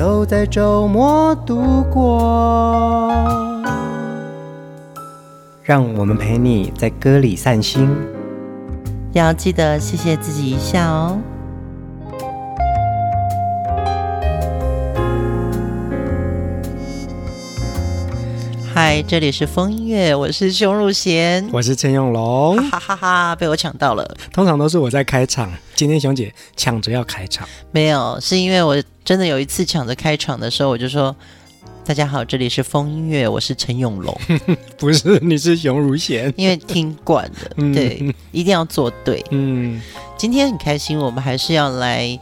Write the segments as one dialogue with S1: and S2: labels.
S1: 都在周末度过，让我们陪你在歌里散心，
S2: 要记得谢谢自己一下哦。嗨，这里是风音乐，我是熊汝贤，
S1: 我是陈永龙，
S2: 哈哈哈哈，被我抢到了。
S1: 通常都是我在开场，今天熊姐抢着要开场，
S2: 没有，是因为我真的有一次抢着开场的时候，我就说：“大家好，这里是风音乐，我是陈永龙。”
S1: 不是，你是熊如贤，
S2: 因为听惯了，对，嗯、一定要做对。嗯，今天很开心，我们还是要来。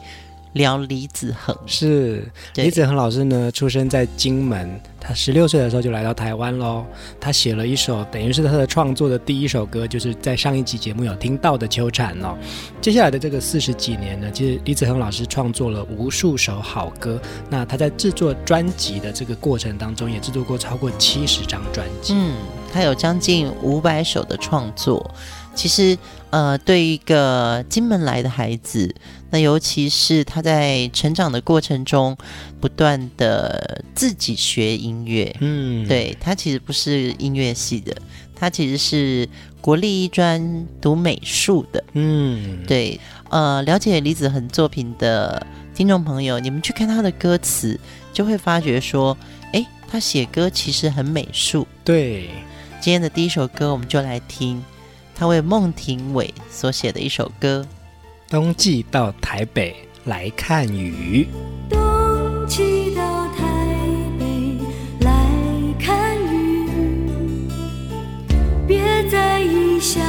S2: 聊李子恒
S1: 是李子恒老师呢，出生在金门，他十六岁的时候就来到台湾喽。他写了一首，等于是他的创作的第一首歌，就是在上一集节目有听到的《秋蝉》哦。接下来的这个四十几年呢，其实李子恒老师创作了无数首好歌。那他在制作专辑的这个过程当中，也制作过超过七十张专辑。
S2: 嗯，他有将近五百首的创作。其实，呃，对于一个金门来的孩子，那尤其是他在成长的过程中，不断的自己学音乐，嗯，对，他其实不是音乐系的，他其实是国立艺专读美术的，嗯，对，呃，了解李子恒作品的听众朋友，你们去看他的歌词，就会发觉说，诶，他写歌其实很美术。
S1: 对，
S2: 今天的第一首歌，我们就来听。他为孟庭苇所写的一首歌，《
S1: 冬季到台北来看雨》。
S3: 冬季到台北来看雨，别在异乡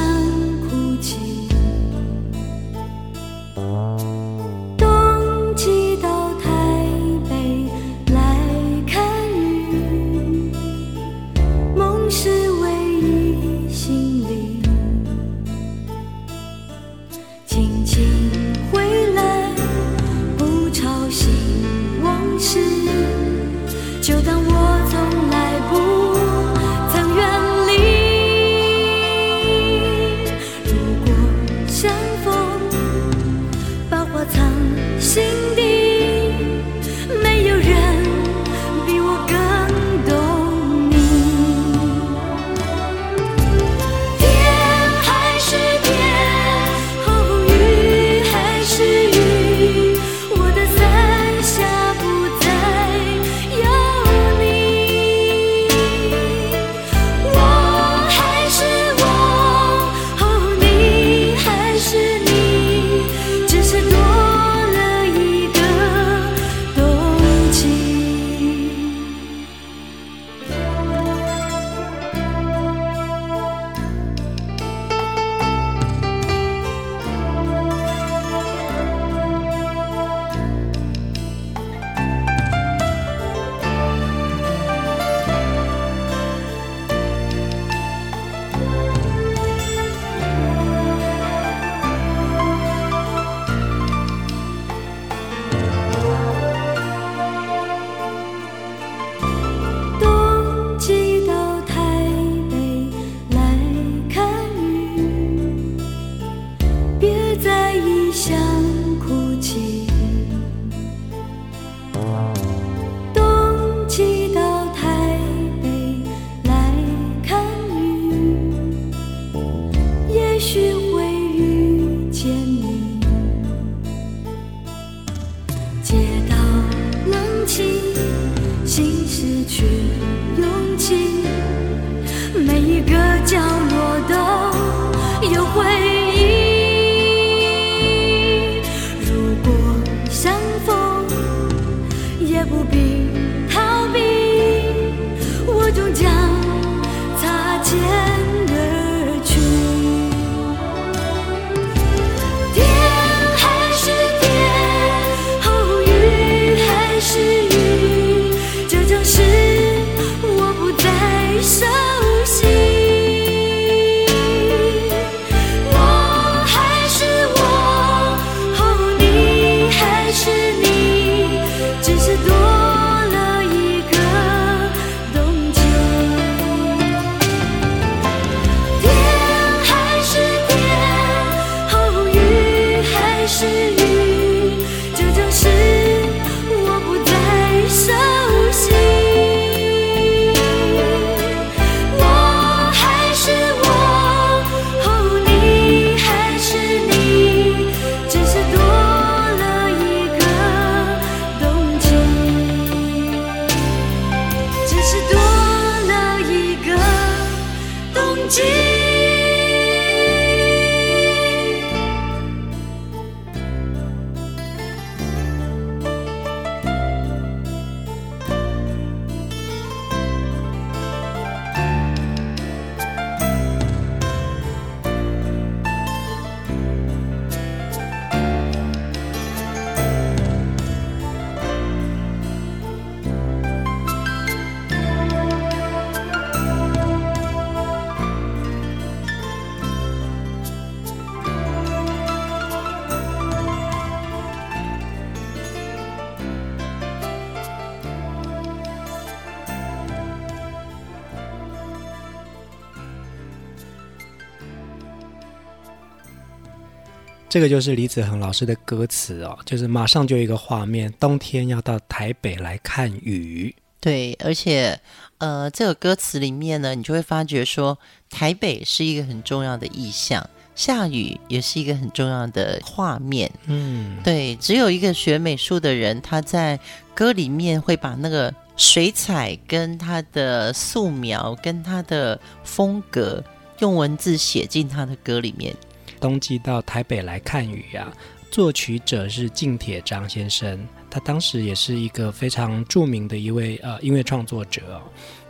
S3: 这个
S4: 就是
S1: 李子恒老师的歌词哦，就是马上就有一个画面，冬天要到台北来看雨。
S2: 对，而且呃，这个歌词里面呢，你就会发觉说，台北是一个很重要的意象，下雨也是一个很重要的画面。嗯，对，只有一个学美术的人，他在歌里面会把那个水彩跟他的素描跟他的风格用文字写进他的歌里面。
S1: 冬季到台北来看雨啊，作曲者是靳铁章先生，他当时也是一个非常著名的一位呃音乐创作者。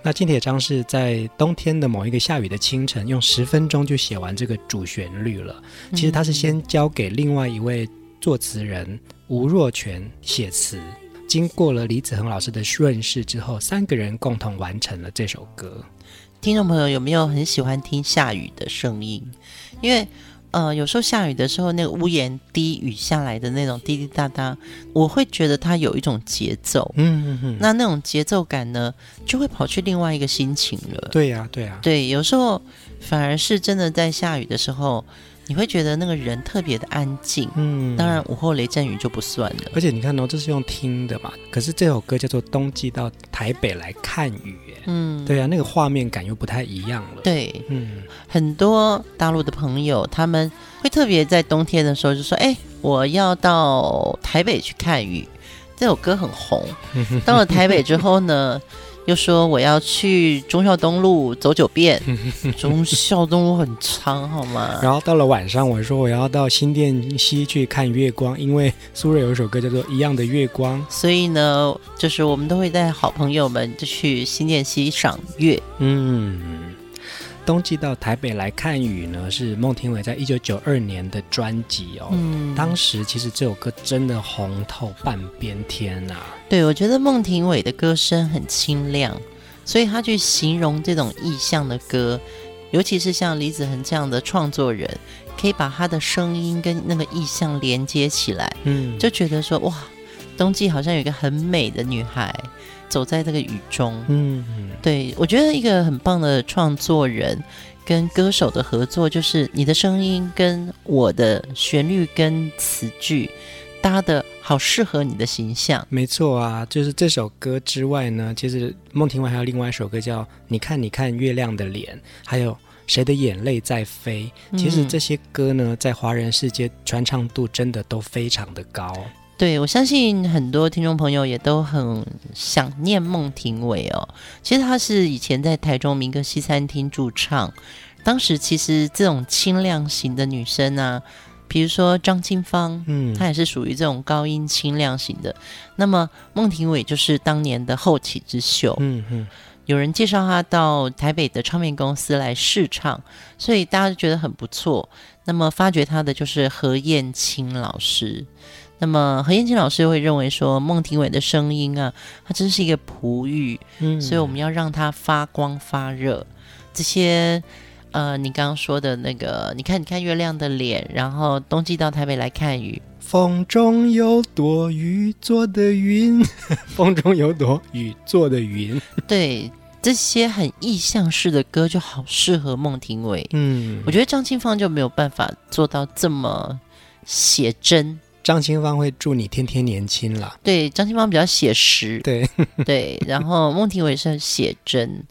S1: 那靳铁章是在冬天的某一个下雨的清晨，用十分钟就写完这个主旋律了。其实他是先交给另外一位作词人吴若权写词，经过了李子恒老师的润饰之后，三个人共同完成了这首歌。
S2: 听众朋友有没有很喜欢听下雨的声音？因为呃，有时候下雨的时候，那个屋檐滴雨下来的那种滴滴答答，我会觉得它有一种节奏。嗯嗯嗯。那那种节奏感呢，就会跑去另外一个心情了。
S1: 对呀，对呀。
S2: 对，有时候反而是真的在下雨的时候。你会觉得那个人特别的安静，嗯，当然午后雷阵雨就不算了。
S1: 而且你看哦，这是用听的嘛，可是这首歌叫做《冬季到台北来看雨》，嗯，对啊，那个画面感又不太一样了。
S2: 对，嗯，很多大陆的朋友他们会特别在冬天的时候就说：“哎，我要到台北去看雨。”这首歌很红。到了台北之后呢？又说我要去忠孝东路走九遍，忠孝东路很长，好吗？
S1: 然后到了晚上，我说我要到新店西去看月光，因为苏芮有一首歌叫做《一样的月光》，
S2: 所以呢，就是我们都会带好朋友们就去新店西赏月。
S1: 嗯。冬季到台北来看雨呢，是孟庭苇在一九九二年的专辑哦。嗯，当时其实这首歌真的红透半边天呐、啊。
S2: 对，我觉得孟庭苇的歌声很清亮，所以他去形容这种意象的歌，尤其是像李子恒这样的创作人，可以把他的声音跟那个意象连接起来，嗯，就觉得说哇，冬季好像有一个很美的女孩。走在这个雨中，嗯，对，我觉得一个很棒的创作人跟歌手的合作，就是你的声音跟我的旋律跟词句搭的好适合你的形象。
S1: 没错啊，就是这首歌之外呢，其实孟庭苇还有另外一首歌叫《你看你看月亮的脸》，还有《谁的眼泪在飞》。其实这些歌呢，在华人世界传唱度真的都非常的高。
S2: 对，我相信很多听众朋友也都很想念孟庭苇哦。其实她是以前在台中民歌西餐厅驻唱，当时其实这种清亮型的女生啊，比如说张清芳，嗯，她也是属于这种高音清亮型的。那么孟庭苇就是当年的后起之秀，嗯嗯。有人介绍她到台北的唱片公司来试唱，所以大家就觉得很不错。那么发掘她的就是何燕青老师。那么何燕青老师会认为说，孟庭苇的声音啊，它真是一个璞玉，嗯，所以我们要让它发光发热。这些呃，你刚刚说的那个，你看，你看月亮的脸，然后冬季到台北来看雨，
S1: 风中有朵雨做的云，风中有朵雨做的云，
S2: 对，这些很意象式的歌就好适合孟庭苇。嗯，我觉得张清芳就没有办法做到这么写真。
S1: 张清芳会祝你天天年轻了。
S2: 对，张清芳比较写实。
S1: 对
S2: 对，然后孟庭苇是写真。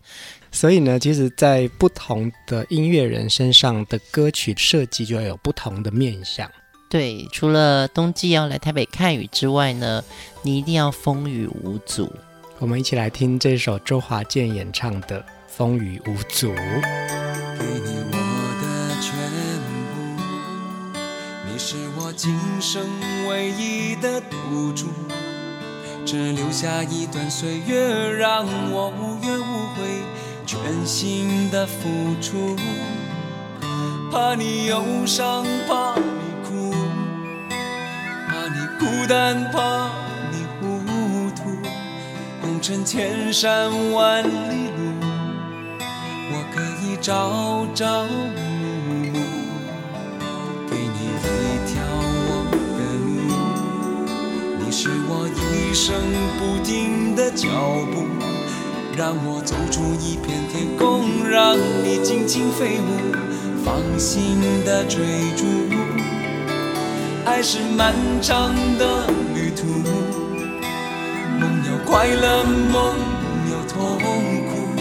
S1: 所以呢，其实，在不同的音乐人身上的歌曲设计就要有不同的面向。
S2: 对，除了冬季要来台北看雨之外呢，你一定要风雨无阻。
S1: 我们一起来听这首周华健演唱的《风雨无阻》。
S4: 今生唯一的赌注，只留下一段岁月，让我无怨无悔，全心的付出。怕你忧伤，怕你哭，怕你孤单，怕你糊涂。红尘千山万里路，我可以朝朝一生不停的脚步，让我走出一片天空，让你尽情飞舞，放心的追逐。爱是漫长的旅途，梦有快乐，梦有痛苦，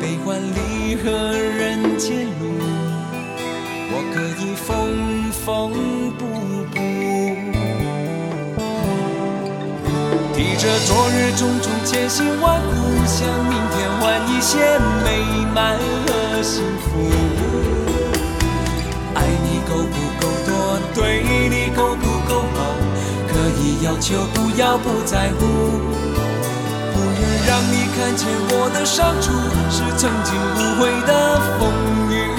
S4: 悲欢离合人间路，我可以缝缝补补。着昨日种种千辛万苦，向明天换一些美满和幸福。爱你够不够多，对你够不够好，可以要求，不要不在乎。不愿让你看见我的伤处，是曾经无悔的风雨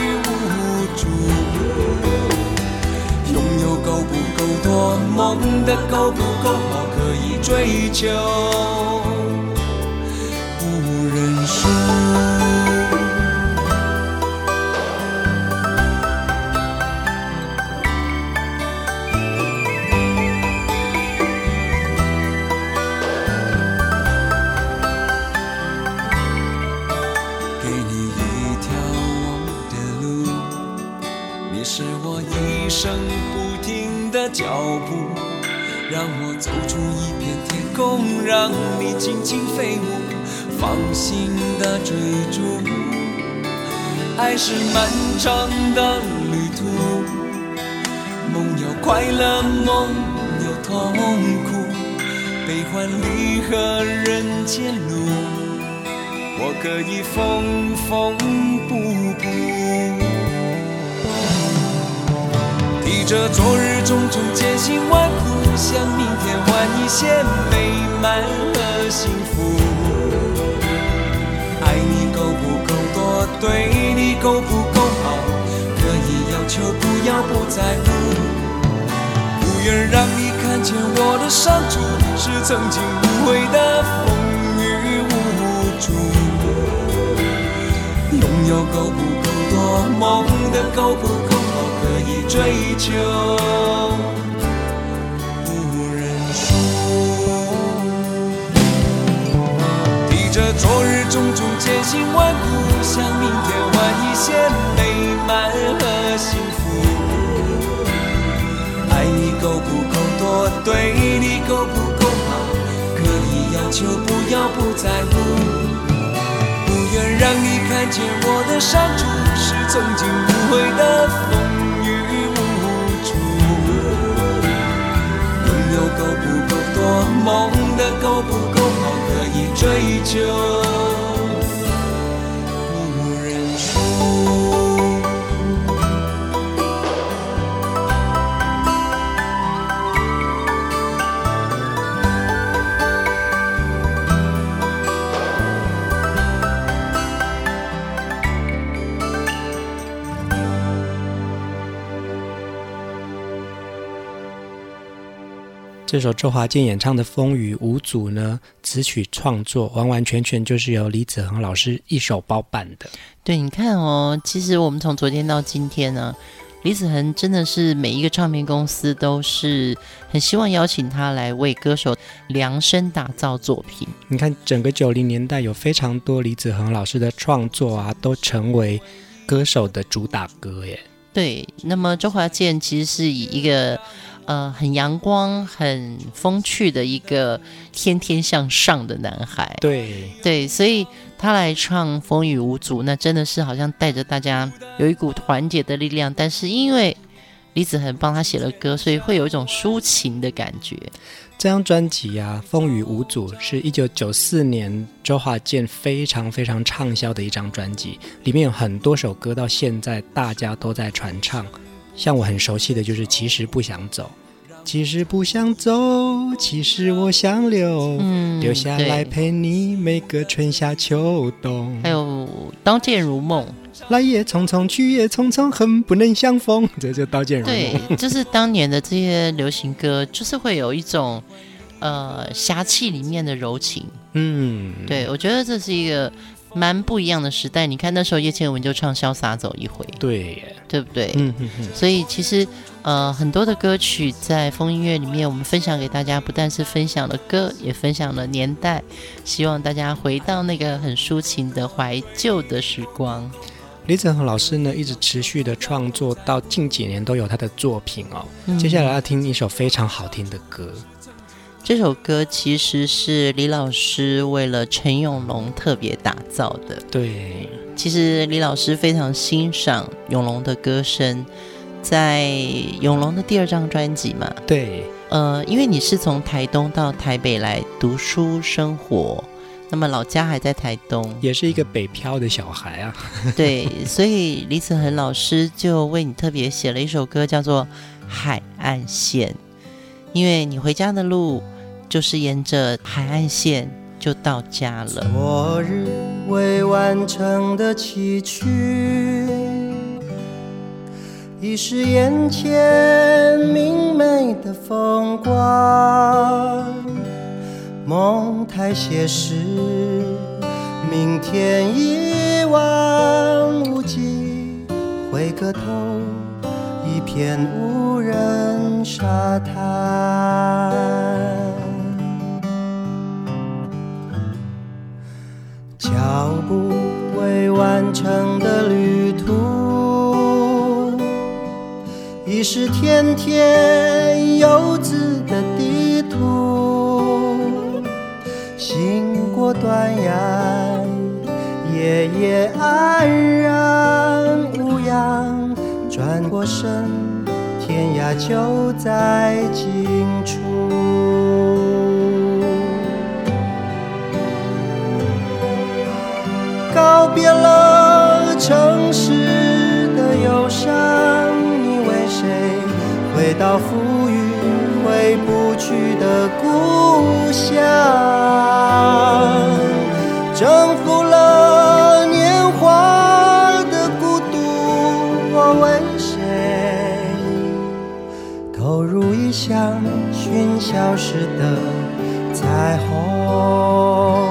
S4: 够不够多，梦的够不够好。可以追求不认输。走出一片天空，让你尽情飞舞，放心的追逐。爱是漫长的旅途，梦有快乐，梦有痛苦，悲欢离合人间路，我可以缝缝补补。着昨日种种艰辛万苦。向明天换一些美满和幸福。爱你够不够多，对你够不够好，可以要求，不要不在乎。不愿让你看见我的伤处，是曾经无悔的风雨无阻。拥有够不够多，梦的够不够，以追求。不认输。提着昨日种种千辛万苦，向明天换一些美满和幸福。爱你够不够多，对你够不够好，可以要求，不要不在乎。不愿让你看见我的伤处，是曾经无悔的风梦的够不够好，可以追求。
S1: 这首周华健演唱的《风雨无阻》呢，词曲创作完完全全就是由李子恒老师一手包办的。
S2: 对，你看哦，其实我们从昨天到今天呢，李子恒真的是每一个唱片公司都是很希望邀请他来为歌手量身打造作品。
S1: 你看，整个九零年代有非常多李子恒老师的创作啊，都成为歌手的主打歌耶。
S2: 对，那么周华健其实是以一个。呃，很阳光、很风趣的一个天天向上的男孩。
S1: 对
S2: 对，所以他来唱《风雨无阻》，那真的是好像带着大家有一股团结的力量。但是因为李子恒帮他写了歌，所以会有一种抒情的感觉。
S1: 这张专辑啊，《风雨无阻》是一九九四年周华健非常非常畅销的一张专辑，里面有很多首歌到现在大家都在传唱。像我很熟悉的就是，其实不想走，其实不想走，其实我想留，嗯，留下来陪你每个春夏秋冬。
S2: 还有刀剑如梦，
S1: 来也匆匆，去也匆匆，恨不能相逢。这就刀剑如梦。
S2: 对，就是当年的这些流行歌，就是会有一种呃侠气里面的柔情。嗯，对，我觉得这是一个。蛮不一样的时代，你看那时候叶倩文就唱《潇洒走一回》，
S1: 对，
S2: 对不对？
S1: 嗯嗯嗯。
S2: 所以其实呃很多的歌曲在风音乐里面，我们分享给大家，不但是分享了歌，也分享了年代，希望大家回到那个很抒情的怀旧的时光。
S1: 李子恒老师呢，一直持续的创作，到近几年都有他的作品哦。嗯、接下来要听一首非常好听的歌，
S2: 这首歌其实是李老师为了陈永龙特别打造的。
S1: 对，
S2: 其实李老师非常欣赏永龙的歌声，在永龙的第二张专辑嘛。
S1: 对，
S2: 呃，因为你是从台东到台北来读书生活。那么老家还在台东，
S1: 也是一个北漂的小孩啊。
S2: 对，所以李子恒老师就为你特别写了一首歌，叫做《海岸线》，因为你回家的路就是沿着海岸线就到家了。
S5: 昨日未完成的崎岖，已是眼前明媚的风光。梦太写实，明天一望无际，回个头，一片无人沙滩。脚步未完成的旅途，已是天天游子的地图。行过断崖，夜夜安然。转过身，天涯就在近处。告别了城市的忧伤，你为谁回到富裕回不去的故乡？征服寻消失的彩虹？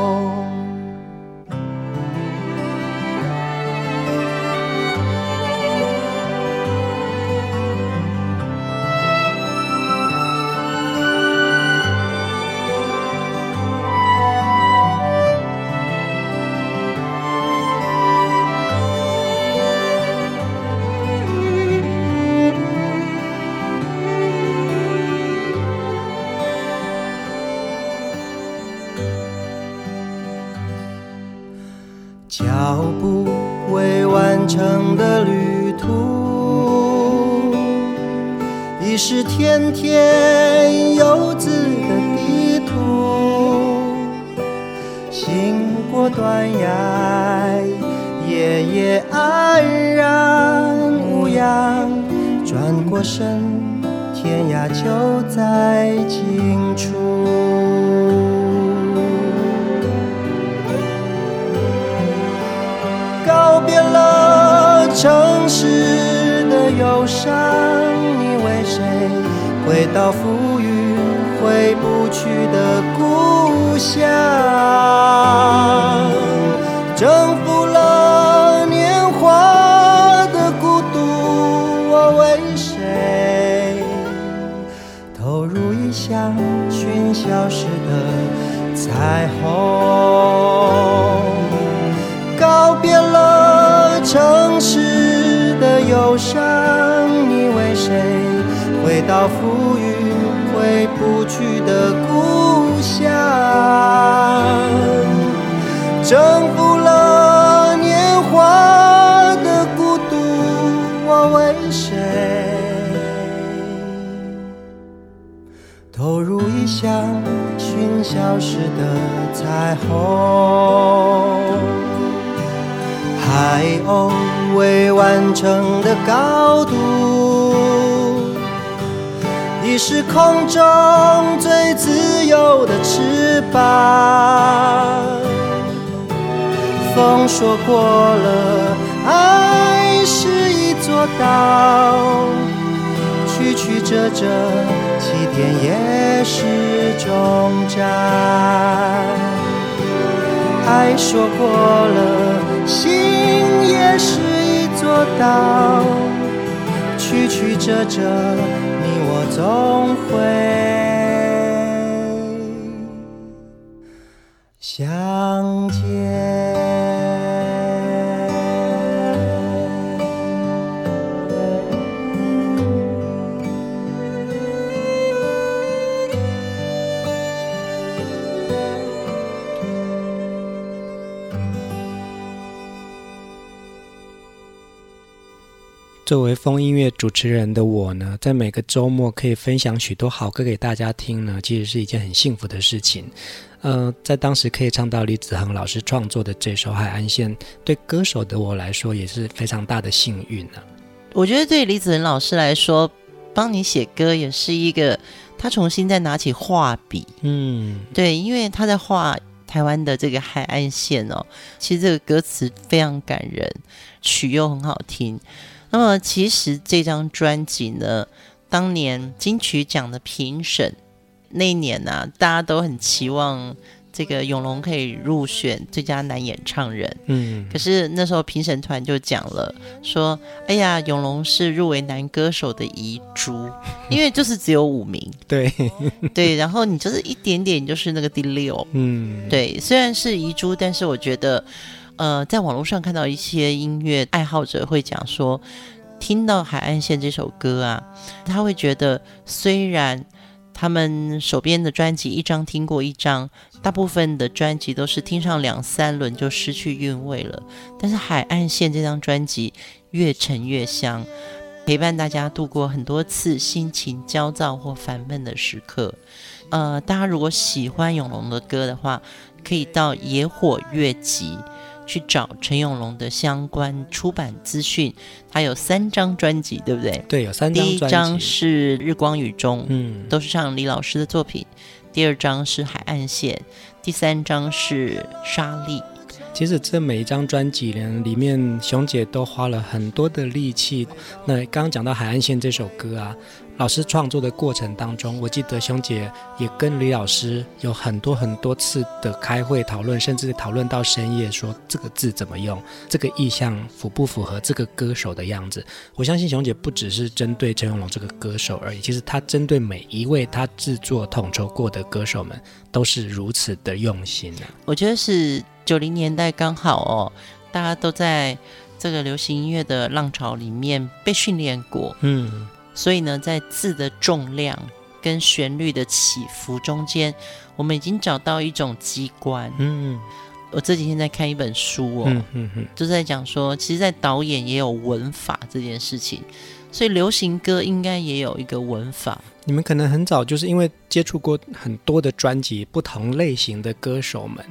S5: 忧伤，你为谁？回到富裕回不去的故乡，征服了年华的孤独，我为谁投入异乡寻消失的彩虹？海鸥未完成的高度。你是空中最自由的翅膀。风说过了，爱是一座岛，曲曲折折，起点也是终站。爱说过了，心是一座岛，曲曲折折。你我总会相见。
S1: 作为风音乐主持人的我呢，在每个周末可以分享许多好歌给大家听呢，其实是一件很幸福的事情。呃，在当时可以唱到李子恒老师创作的这首《海岸线》，对歌手的我来说也是非常大的幸运呢、啊。
S2: 我觉得对李子恒老师来说，帮你写歌也是一个他重新再拿起画笔。嗯，对，因为他在画台湾的这个海岸线哦，其实这个歌词非常感人，曲又很好听。那么，其实这张专辑呢，当年金曲奖的评审那一年呢、啊，大家都很期望这个永龙可以入选最佳男演唱人。嗯，可是那时候评审团就讲了，说：“哎呀，永龙是入围男歌手的遗珠，因为就是只有五名。
S1: 对
S2: 对，然后你就是一点点，就是那个第六。嗯，对，虽然是遗珠，但是我觉得。”呃，在网络上看到一些音乐爱好者会讲说，听到《海岸线》这首歌啊，他会觉得虽然他们手边的专辑一张听过一张，大部分的专辑都是听上两三轮就失去韵味了，但是《海岸线》这张专辑越沉越香，陪伴大家度过很多次心情焦躁或烦闷的时刻。呃，大家如果喜欢永龙的歌的话，可以到野火乐集。去找陈永龙的相关出版资讯，他有三张专辑，对不对？
S1: 对，有三张。
S2: 第一张是《日光雨中》，嗯，都是唱李老师的作品。第二张是《海岸线》，第三张是《沙礫》。
S1: 其实这每一张专辑呢，里面熊姐都花了很多的力气。那刚刚讲到《海岸线》这首歌啊。老师创作的过程当中，我记得熊姐也跟李老师有很多很多次的开会讨论，甚至讨论到深夜，说这个字怎么用，这个意象符不符合这个歌手的样子。我相信熊姐不只是针对陈永龙这个歌手而已，其实她针对每一位她制作统筹过的歌手们，都是如此的用心啊。
S2: 我觉得是九零年代刚好哦，大家都在这个流行音乐的浪潮里面被训练过，嗯。所以呢，在字的重量跟旋律的起伏中间，我们已经找到一种机关。嗯，我这几天在看一本书哦，嗯嗯嗯，就在讲说，其实，在导演也有文法这件事情，所以流行歌应该也有一个文法。
S1: 你们可能很早就是因为接触过很多的专辑，不同类型的歌手们。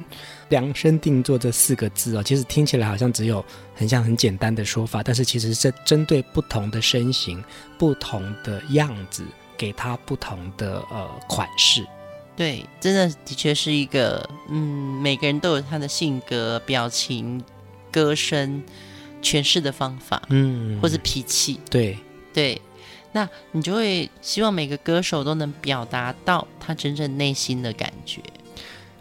S1: 量身定做这四个字哦，其实听起来好像只有很像很简单的说法，但是其实是针对不同的身形、不同的样子，给他不同的呃款式。
S2: 对，真的的确是一个，嗯，每个人都有他的性格、表情、歌声诠释的方法，嗯，或是脾气。
S1: 对
S2: 对，那你就会希望每个歌手都能表达到他真正内心的感觉。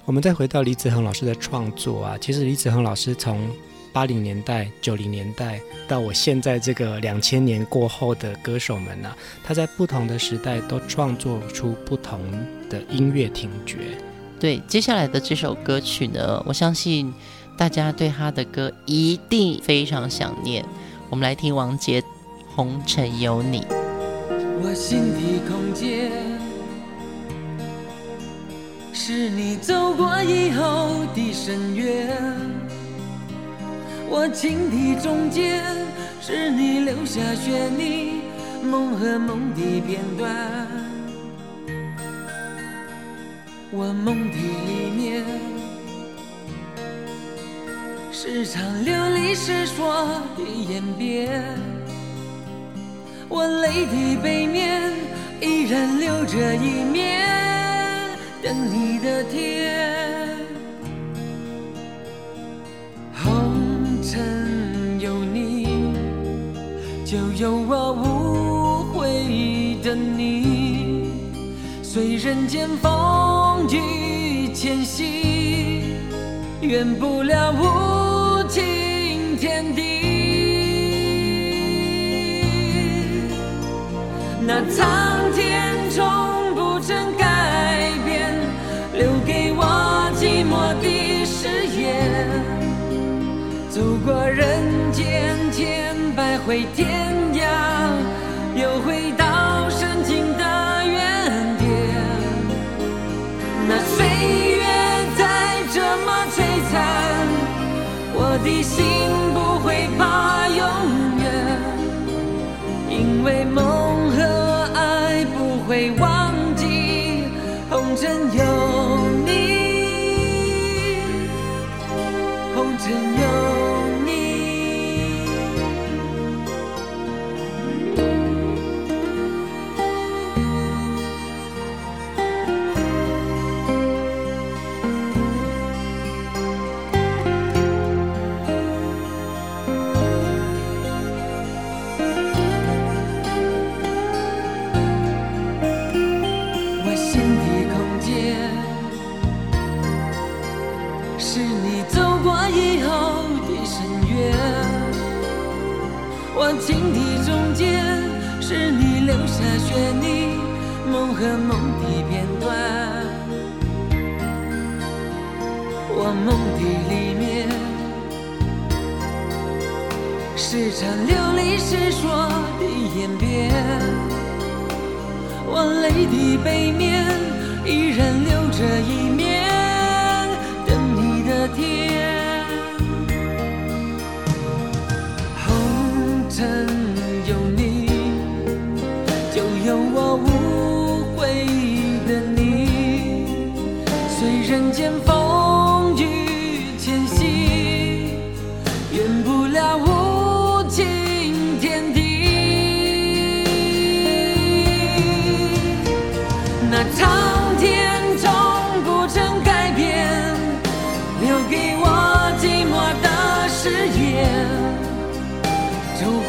S1: 我们再回到李子恒老师的创作啊，其实李子恒老师从八零年代、九零年代到我现在这个两千年过后的歌手们呢、啊，他在不同的时代都创作出不同的音乐听觉。
S2: 对，接下来的这首歌曲呢，我相信大家对他的歌一定非常想念。我们来听王杰《红尘有你》。
S6: 我心的空间。是你走过以后的深渊，我情的中间，是你留下旋律，梦和梦的片段。我梦的里面，是场流离失所的演变，我泪滴背面，依然留着一面。等你的天，红尘有你，就有我无悔的你。随人间风雨迁徙，远不了无情天地。那苍天从不曾改变留给我寂寞的誓言走过人间千百回天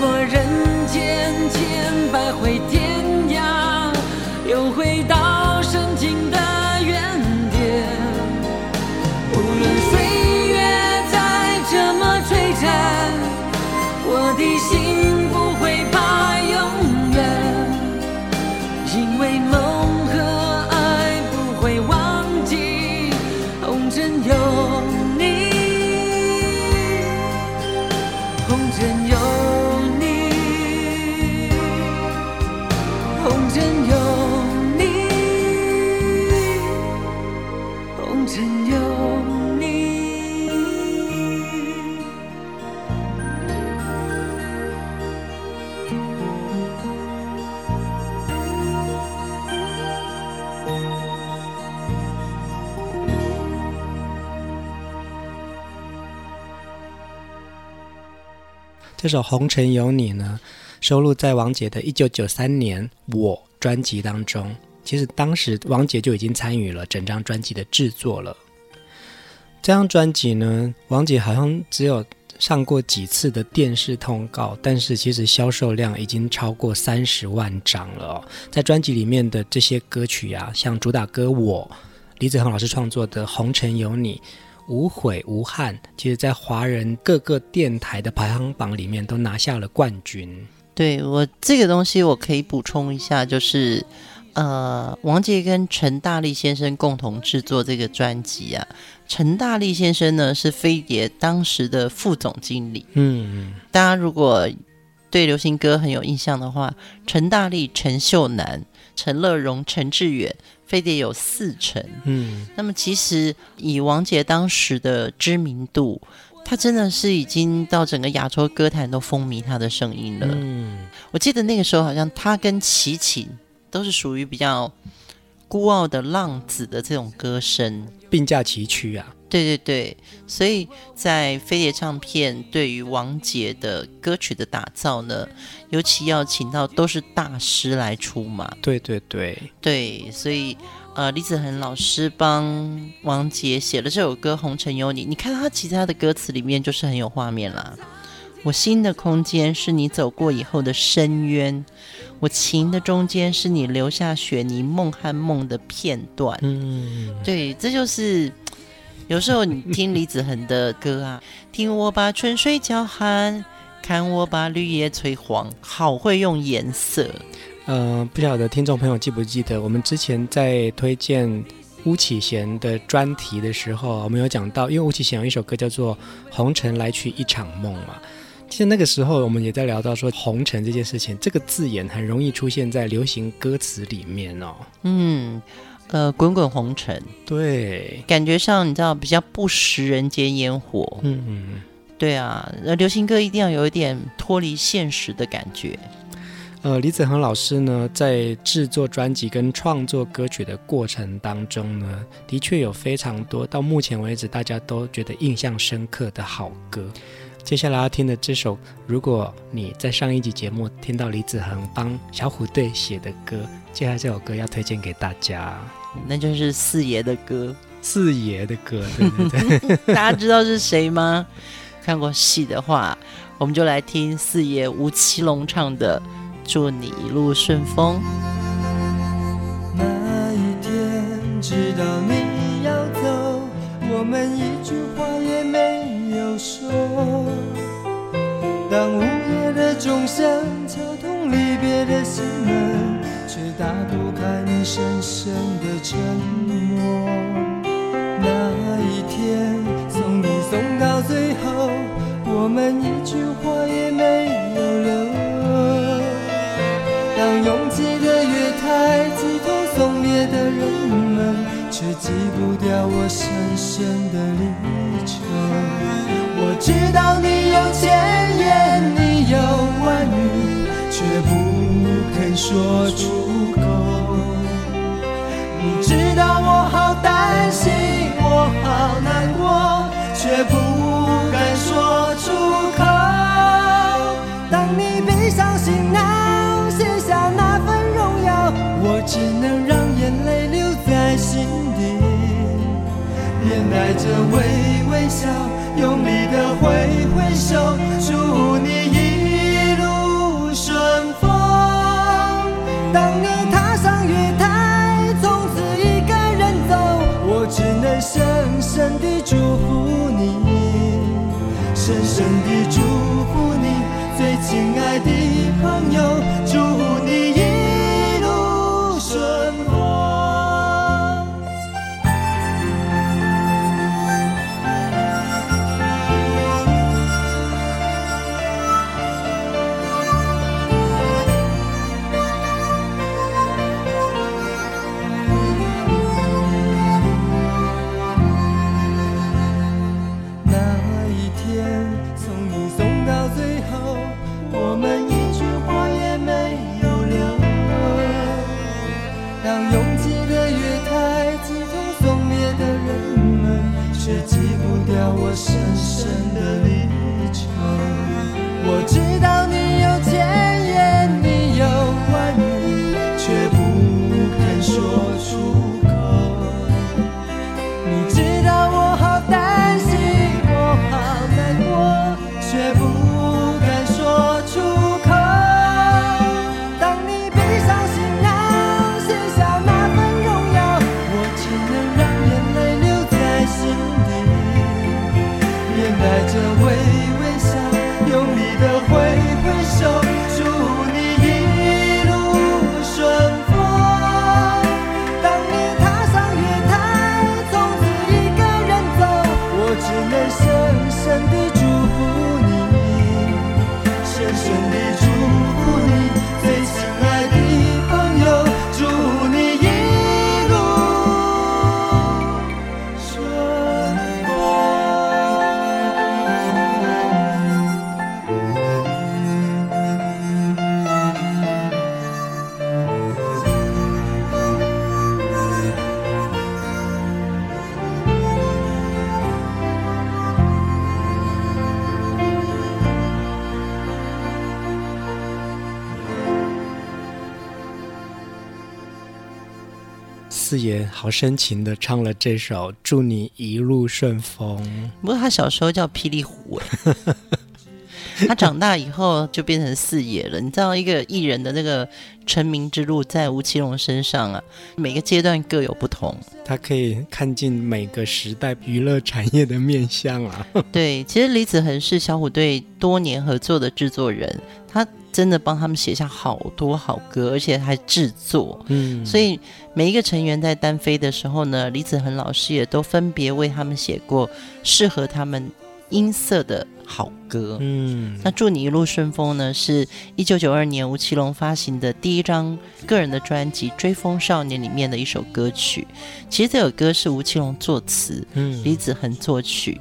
S6: 过人间千百回天涯，又回
S1: 这首《红尘有你》呢，收录在王杰的一九九三年《我》专辑当中。其实当时王杰就已经参与了整张专辑的制作了。这张专辑呢，王杰好像只有上过几次的电视通告，但是其实销售量已经超过三十万张了哦。在专辑里面的这些歌曲啊，像主打歌《我》，李子恒老师创作的《红尘有你》。无悔无憾，其实，在华人各个电台的排行榜里面都拿下了冠军。
S2: 对，我这个东西，我可以补充一下，就是，呃，王杰跟陈大力先生共同制作这个专辑啊。陈大力先生呢，是飞碟当时的副总经理。嗯，大家如果对流行歌很有印象的话，陈大力、陈秀男、陈乐融、陈志远。飞碟有四成，嗯，那么其实以王杰当时的知名度，他真的是已经到整个亚洲歌坛都风靡他的声音了。嗯，我记得那个时候好像他跟齐秦都是属于比较孤傲的浪子的这种歌声，
S1: 并驾齐驱啊。
S2: 对对对，所以在飞碟唱片对于王杰的歌曲的打造呢，尤其要请到都是大师来出马。
S1: 对对对
S2: 对，所以呃，李子恒老师帮王杰写了这首歌《红尘有你》，你看他其他的歌词里面就是很有画面啦。我心的空间是你走过以后的深渊，我情的中间是你留下雪泥梦和梦的片段。嗯，对，这就是。有时候你听李子恒的歌啊，听我把春水叫寒，看我把绿叶催黄，好会用颜色。
S1: 呃，不晓得听众朋友记不记得，我们之前在推荐巫启贤的专题的时候，我们有讲到，因为巫启贤有一首歌叫做《红尘来去一场梦》嘛。其实那个时候我们也在聊到说，红尘这件事情，这个字眼很容易出现在流行歌词里面哦。嗯。
S2: 呃，滚滚红尘，
S1: 对，
S2: 感觉上你知道比较不食人间烟火，嗯嗯，对啊，那流行歌一定要有一点脱离现实的感觉。
S1: 呃，李子恒老师呢，在制作专辑跟创作歌曲的过程当中呢，的确有非常多到目前为止大家都觉得印象深刻的好歌。接下来要听的这首，如果你在上一集节目听到李子恒帮小虎队写的歌，接下来这首歌要推荐给大家。
S2: 那就是四爷的歌，
S1: 四爷的歌，对对对，
S2: 大家知道是谁吗？看过戏的话，我们就来听四爷吴奇隆唱的《祝你一路顺风》。
S7: 那一天知道你要走，我们一
S5: 句话说。当午夜的钟声敲痛离别的心门，却打不开你深深的沉默。那一天送你送到最后，我们一句话也没有留。当拥挤的月台挤痛送别的人们，却挤不掉我深深的离。知道你有千言，你有万语，却不肯说出口。你知道我好担心，我好难过，却不敢说出口。当你背上行囊，卸下那份荣耀，我只能让眼泪留在心底，面带着微微笑，用力的挥挥手，祝你好深
S1: 情的唱了这首《祝你一路顺风》。
S2: 不过他小时候叫霹雳虎哎，他长大以后就变成四爷了。你知道一个艺人的那个成名之路，在吴奇隆身上啊，每个阶段各有不同。
S1: 他可以看尽每个时代娱乐产业的面相啊。
S2: 对，其实李子恒是小虎队多年合作的制作人，他真的帮他们写下好多好歌，而且还制作。
S1: 嗯，
S2: 所以每一个成员在单飞的时候呢，李子恒老师也都分别为他们写过适合他们音色的好歌。
S1: 嗯，
S2: 那祝你一路顺风呢，是一九九二年吴奇隆发行的第一张个人的专辑《追风少年》里面的一首歌曲。其实这首歌是吴奇隆作词，
S1: 嗯，
S2: 李子恒作曲。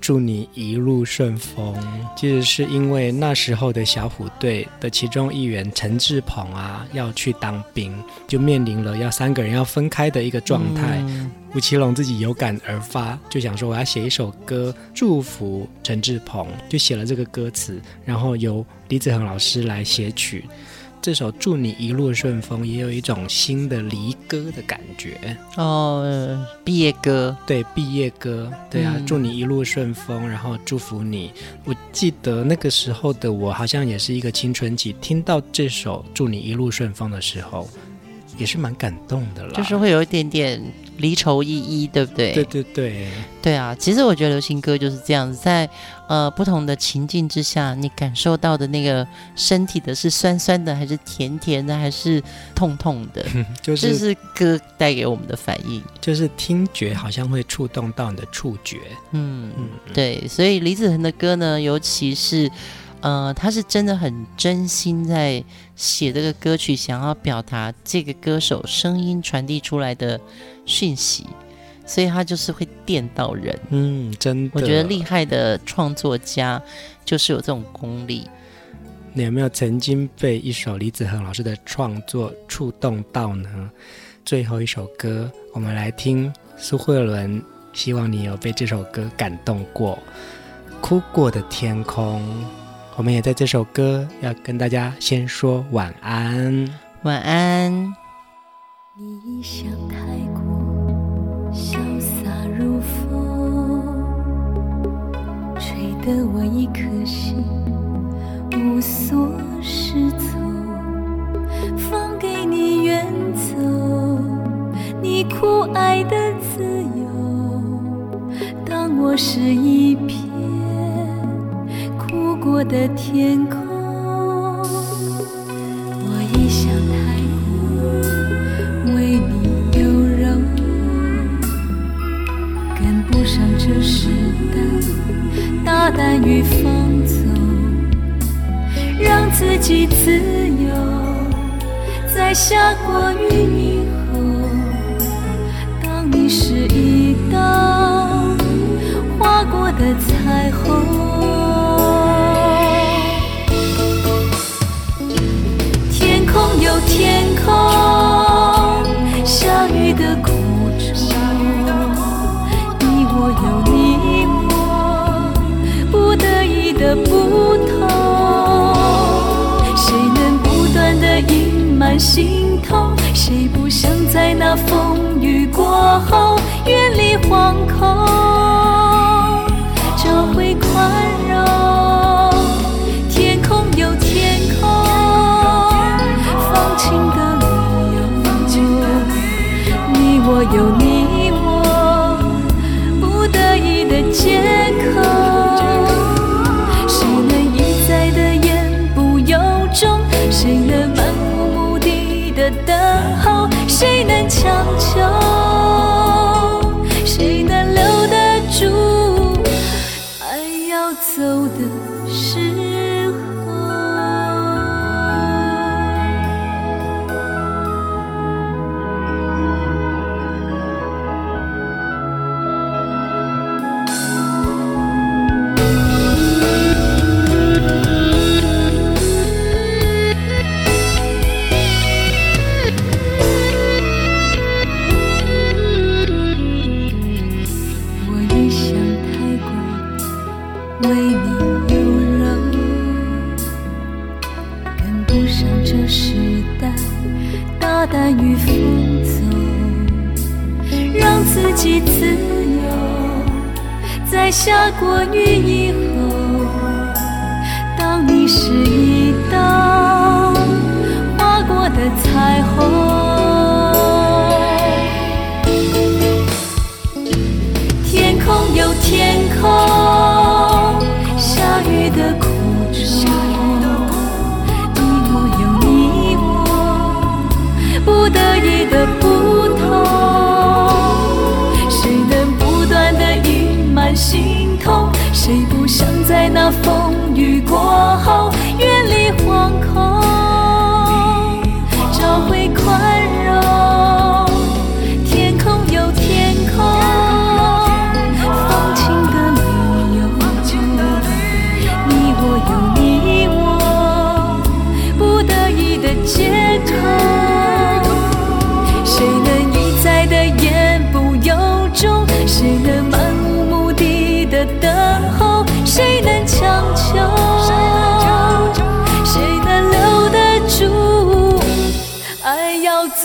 S1: 祝你一路顺风，其实是因为那时候的小虎队的其中一员陈志鹏啊要去当兵，就面临了要三个人要分开的一个状态。
S2: 嗯
S1: 吴奇隆自己有感而发，就想说我要写一首歌祝福陈志鹏，就写了这个歌词，然后由李子恒老师来写曲。这首《祝你一路顺风》也有一种新的离歌的感觉。
S2: 哦，毕业歌，
S1: 对，毕业歌，对啊，
S2: 嗯、
S1: 祝你一路顺风，然后祝福你。我记得那个时候的我，好像也是一个青春期，听到这首《祝你一路顺风》的时候，也是蛮感动的啦，
S2: 就是会有一点点离愁依依，对不对？
S1: 对对对，
S2: 对啊。其实我觉得流行歌就是这样子，在呃不同的情境之下，你感受到的那个身体的是酸酸的，还是甜甜的，还是痛痛的？就是、就是歌带给我们的反应，
S1: 就是听觉好像会触动到你的触觉。
S2: 嗯嗯，对。所以李子恒的歌呢，尤其是。呃，他是真的很真心在写这个歌曲，想要表达这个歌手声音传递出来的讯息，所以他就是会电到人。
S1: 嗯，真的，
S2: 我觉得厉害的创作家就是有这种功力。
S1: 你有没有曾经被一首李子恒老师的创作触动到呢？最后一首歌，我们来听苏慧伦，希望你有被这首歌感动过，《哭过的天空》。我们也在这首歌要跟大家先说晚安，
S2: 晚安。
S3: 你一向太过潇洒如风，吹得我一颗心无所适从，放给你远走，你酷爱的自由，当我是一片。过的天空，我一想太过为你优柔，跟不上这时代，大胆与放纵，让自己自由，在下过雨以后，当你是一道划过的天空下雨的苦衷，你我有你我不得已的不同，谁能不断的隐瞒心痛？谁不想在那风雨过后远离惶恐，找回宽容。有你我不得已的借口，谁能一再的言不由衷？谁能漫无目的的等候？谁能强求？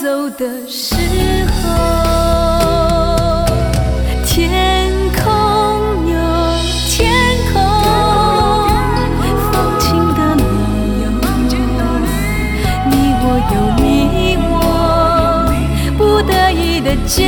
S3: 走的时候？天空有天空放晴的理由，你我有你我不得已的结